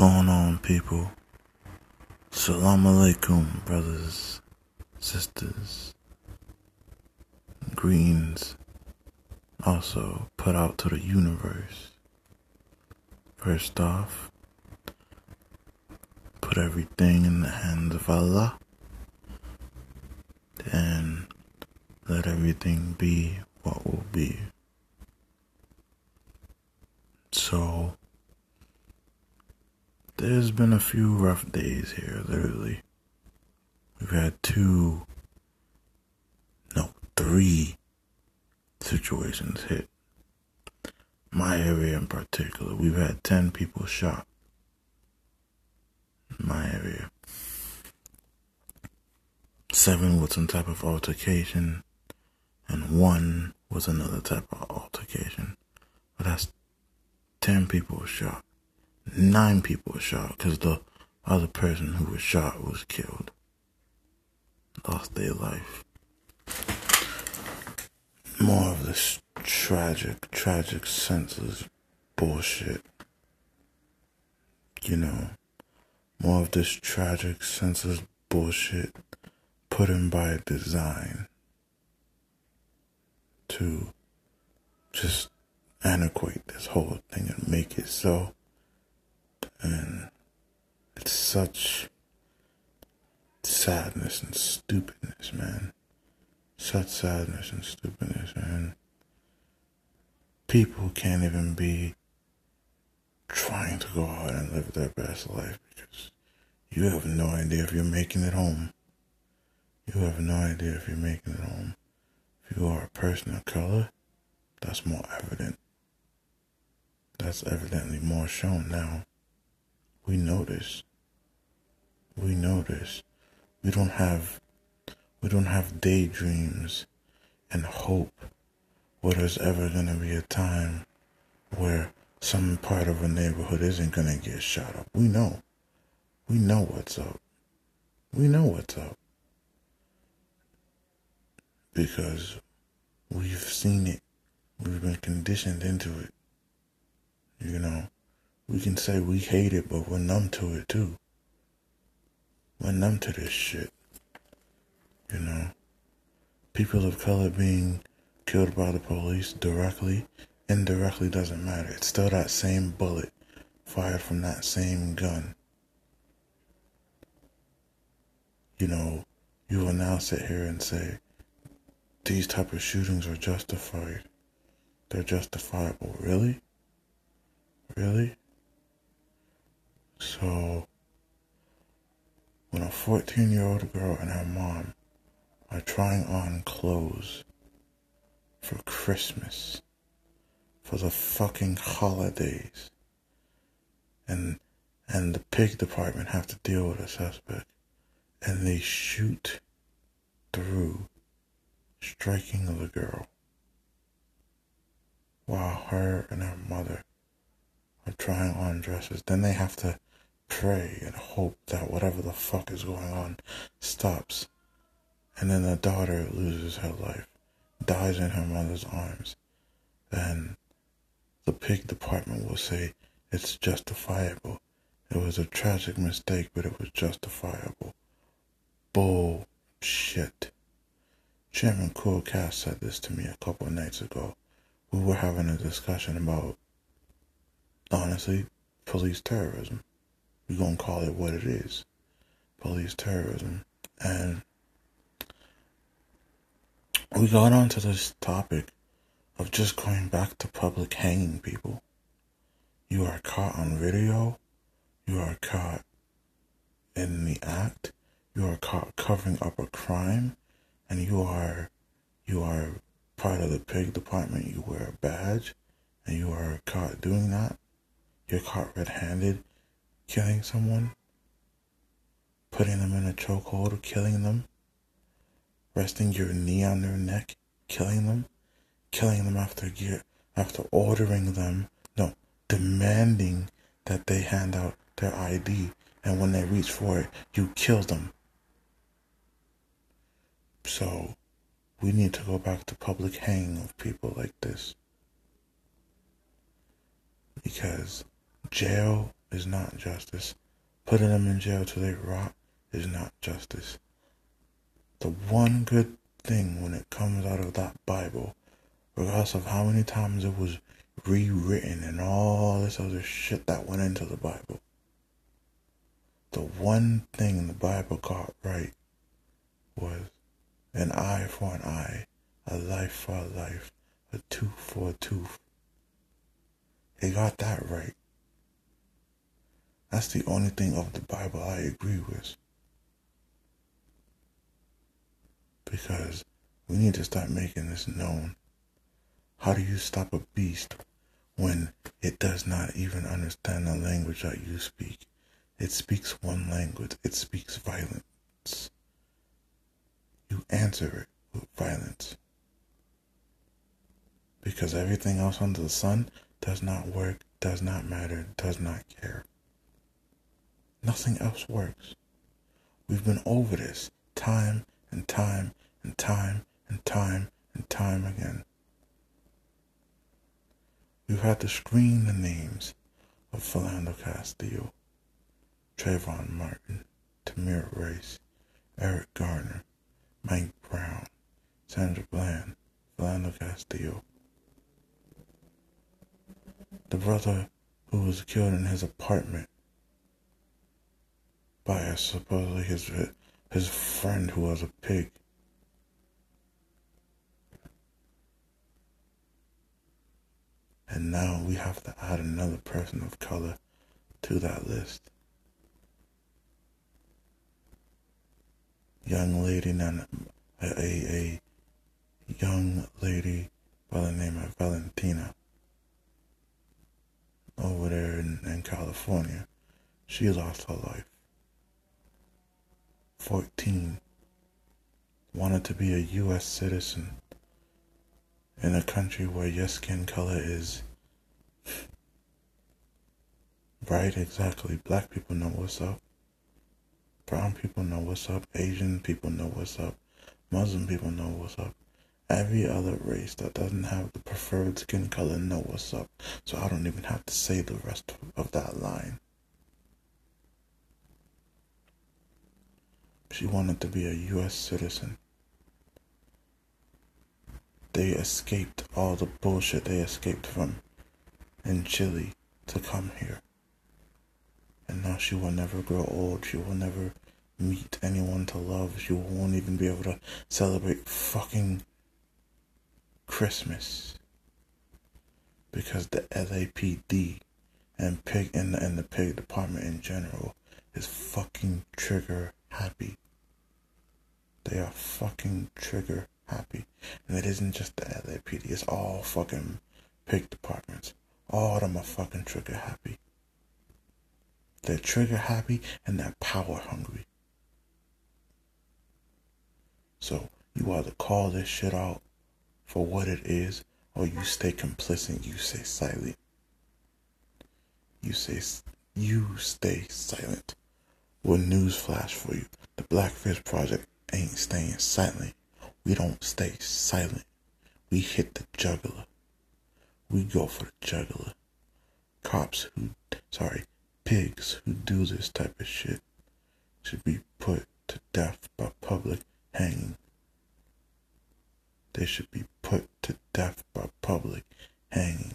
going on, people? Salam alaikum, brothers, sisters. Greens also put out to the universe. First off, put everything in the hands of Allah and let everything be what will be. So, there's been a few rough days here, literally. We've had two, no, three situations hit. My area in particular, we've had 10 people shot. In my area. Seven with some type of altercation, and one was another type of altercation. But that's 10 people shot nine people were shot because the other person who was shot was killed, lost their life. More of this tragic, tragic senseless bullshit. You know, more of this tragic, senseless bullshit put in by design to just antiquate this whole thing and make it so and it's such sadness and stupidness, man. Such sadness and stupidness, man. People can't even be trying to go out and live their best life because you have no idea if you're making it home. You have no idea if you're making it home. If you are a person of color, that's more evident. That's evidently more shown now. We know this. We know this. We don't have we don't have daydreams and hope where there's ever gonna be a time where some part of a neighborhood isn't gonna get shot up. We know. We know what's up. We know what's up. Because we've seen it. We've been conditioned into it. You know we can say we hate it, but we're numb to it too. We're numb to this shit. You know, people of color being killed by the police directly, indirectly doesn't matter. It's still that same bullet fired from that same gun. You know, you will now sit here and say these type of shootings are justified. They're justifiable. Really? Really? So, when a 14 year old girl and her mom are trying on clothes for Christmas, for the fucking holidays, and and the pig department have to deal with a suspect, and they shoot through, striking the girl, while her and her mother are trying on dresses. Then they have to pray and hope that whatever the fuck is going on stops. And then the daughter loses her life, dies in her mother's arms. Then the pig department will say it's justifiable. It was a tragic mistake, but it was justifiable. Bullshit. Chairman Cool said this to me a couple of nights ago. We were having a discussion about, honestly, police terrorism we're going to call it what it is police terrorism. And we got onto this topic of just going back to public hanging people. You are caught on video, you are caught in the act, you are caught covering up a crime, and you are you are part of the pig department, you wear a badge, and you are caught doing that. You're caught red handed killing someone, putting them in a chokehold, or killing them, resting your knee on their neck, killing them, killing them after after ordering them, no, demanding that they hand out their ID, and when they reach for it, you kill them. So, we need to go back to public hanging of people like this. Because jail is not justice. Putting them in jail till they rot is not justice. The one good thing when it comes out of that Bible, regardless of how many times it was rewritten and all this other shit that went into the Bible, the one thing the Bible got right was an eye for an eye, a life for a life, a tooth for a tooth. They got that right. That's the only thing of the Bible I agree with. Because we need to start making this known. How do you stop a beast when it does not even understand the language that you speak? It speaks one language, it speaks violence. You answer it with violence. Because everything else under the sun does not work, does not matter, does not care. Nothing else works. We've been over this time and time and time and time and time again. We've had to screen the names of Philando Castillo, Trayvon Martin, Tamir Rice, Eric Garner, Mike Brown, Sandra Bland, Philando Castillo. The brother who was killed in his apartment by a, supposedly his his friend who was a pig. And now we have to add another person of color to that list. Young lady, a, a, a young lady by the name of Valentina over there in, in California. She lost her life. 14. Wanted to be a U.S. citizen in a country where your skin color is right, exactly. Black people know what's up. Brown people know what's up. Asian people know what's up. Muslim people know what's up. Every other race that doesn't have the preferred skin color know what's up. So I don't even have to say the rest of that line. She wanted to be a U.S. citizen. They escaped all the bullshit they escaped from in Chile to come here. And now she will never grow old. She will never meet anyone to love. She won't even be able to celebrate fucking Christmas. Because the LAPD and pig and the, and the pig department in general is fucking trigger happy. They are fucking trigger happy. And it isn't just the LAPD, it's all fucking pig departments. All of them are fucking trigger happy. They're trigger happy and they're power hungry. So you either call this shit out for what it is or you stay complicit, you stay silent. You say you stay silent. Well, news flash for you. The Black Fist Project ain't staying silent. We don't stay silent. We hit the juggler. We go for the juggler. Cops who, sorry, pigs who do this type of shit should be put to death by public hanging. They should be put to death by public hanging.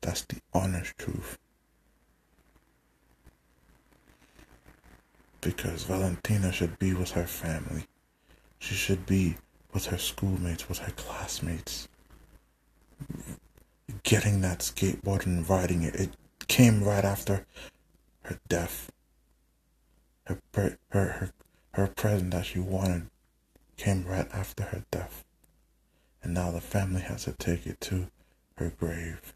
That's the honest truth. Because Valentina should be with her family. She should be with her schoolmates, with her classmates. Getting that skateboard and riding it, it came right after her death. Her, her, her, her present that she wanted came right after her death. And now the family has to take it to her grave.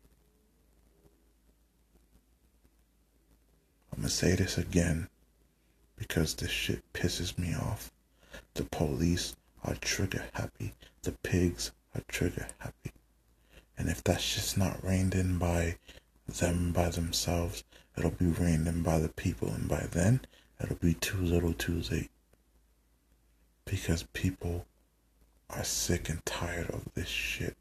I'm gonna say this again because this shit pisses me off. The police are trigger happy. The pigs are trigger happy. And if that shit's not reined in by them by themselves, it'll be reined in by the people. And by then, it'll be too little too late. Because people are sick and tired of this shit.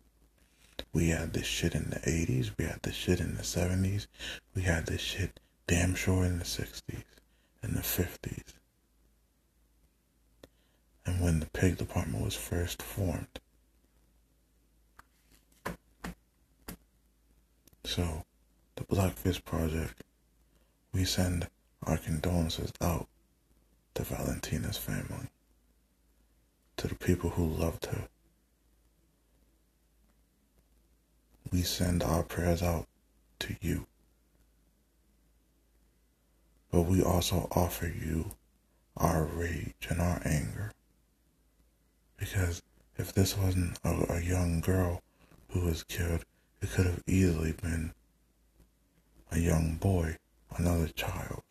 We had this shit in the 80s. We had this shit in the 70s. We had this shit damn sure in the 60s and the 50s. And when the pig department was first formed. So, the Black Fist Project, we send our condolences out to Valentina's family, to the people who loved her. We send our prayers out to you. But we also offer you our rage and our anger. Because if this wasn't a, a young girl who was killed, it could have easily been a young boy, another child.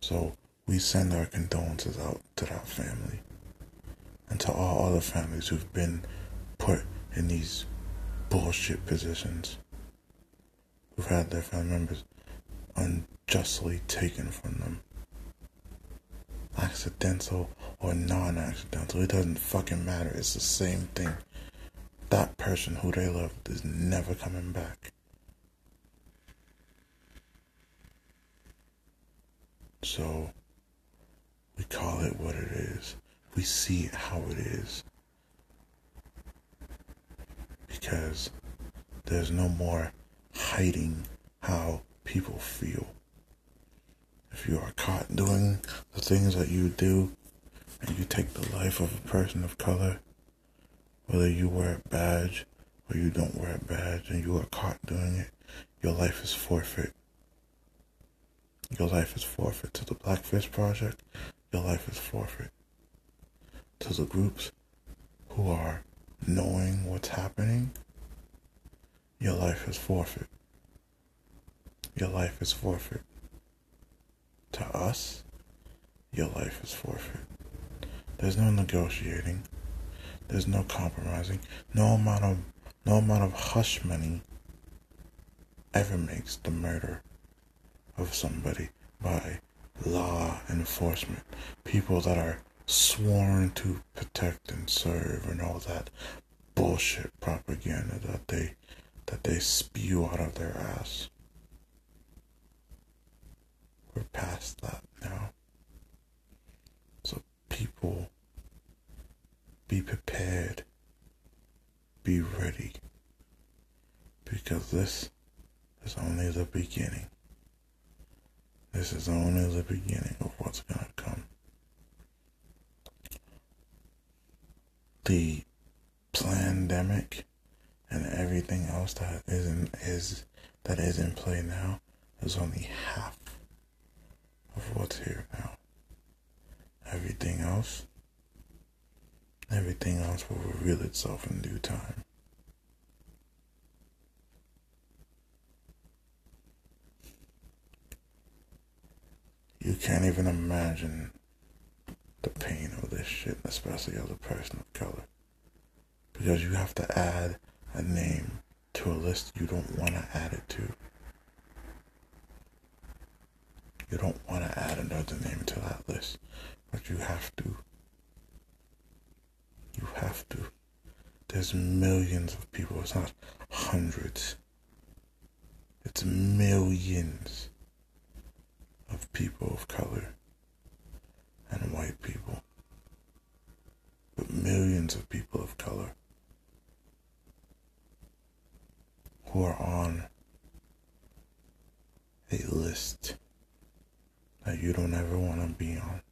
So we send our condolences out to that family and to all other families who've been put in these bullshit positions, who've had their family members unjustly taken from them. Accidental or non accidental, it doesn't fucking matter. It's the same thing. That person who they loved is never coming back. So we call it what it is. We see how it is. Because there's no more hiding how people feel. If you are caught doing the things that you do and you take the life of a person of color, whether you wear a badge or you don't wear a badge and you are caught doing it, your life is forfeit. Your life is forfeit to the Black Fist Project. Your life is forfeit to the groups who are knowing what's happening. Your life is forfeit. Your life is forfeit. To us, your life is forfeit. There's no negotiating. There's no compromising. No amount of no amount of hush money ever makes the murder of somebody by law enforcement, people that are sworn to protect and serve and all that bullshit propaganda that they that they spew out of their ass. We're past that now. So people be prepared. Be ready. Because this is only the beginning. This is only the beginning of what's going to come. The pandemic and everything that isn't is that is in play now is only half of what's here now. Everything else, everything else will reveal itself in due time. You can't even imagine the pain of this shit, especially as a person of color. Because you have to add a name to a list you don't want to add it to. You don't want to add another name to that list, but you have to. You have to. There's millions of people, it's not hundreds, it's millions of people of color and white people, but millions of people of color who are on a list that you don't ever want to be on.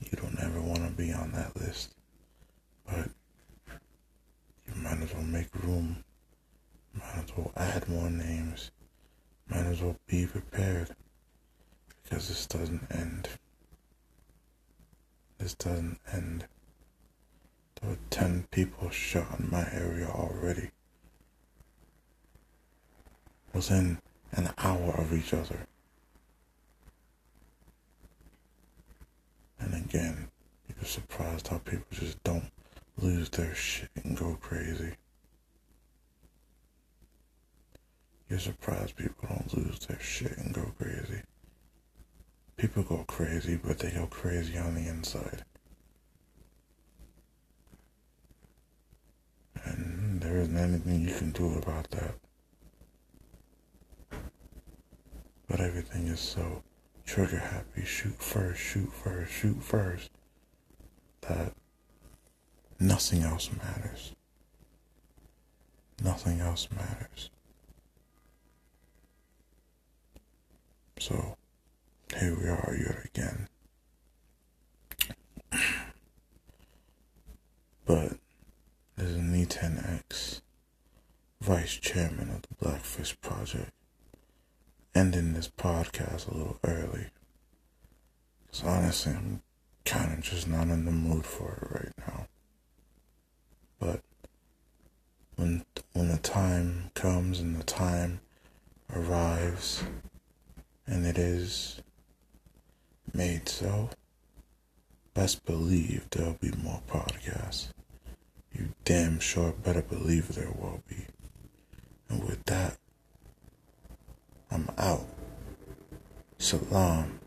You don't ever want to be on that list, but you might as well make room, might as well add more names might as well be prepared because this doesn't end. This doesn't end. There were 10 people shot in my area already within an hour of each other. And again, you're surprised how people just don't lose their shit and go crazy. You're surprised people don't lose their shit and go crazy. People go crazy, but they go crazy on the inside. And there isn't anything you can do about that. But everything is so trigger happy. Shoot first, shoot first, shoot first. That nothing else matters. Nothing else matters. So, here we are yet again. but there's an E10X, vice chairman of the Black Fist Project, ending this podcast a little early. Because honestly, I'm kind of just not in the mood for it right now. But when when the time comes and the time arrives and it is made so, best believe there'll be more podcasts. You damn sure better believe there will be. And with that, I'm out. Salam. Um,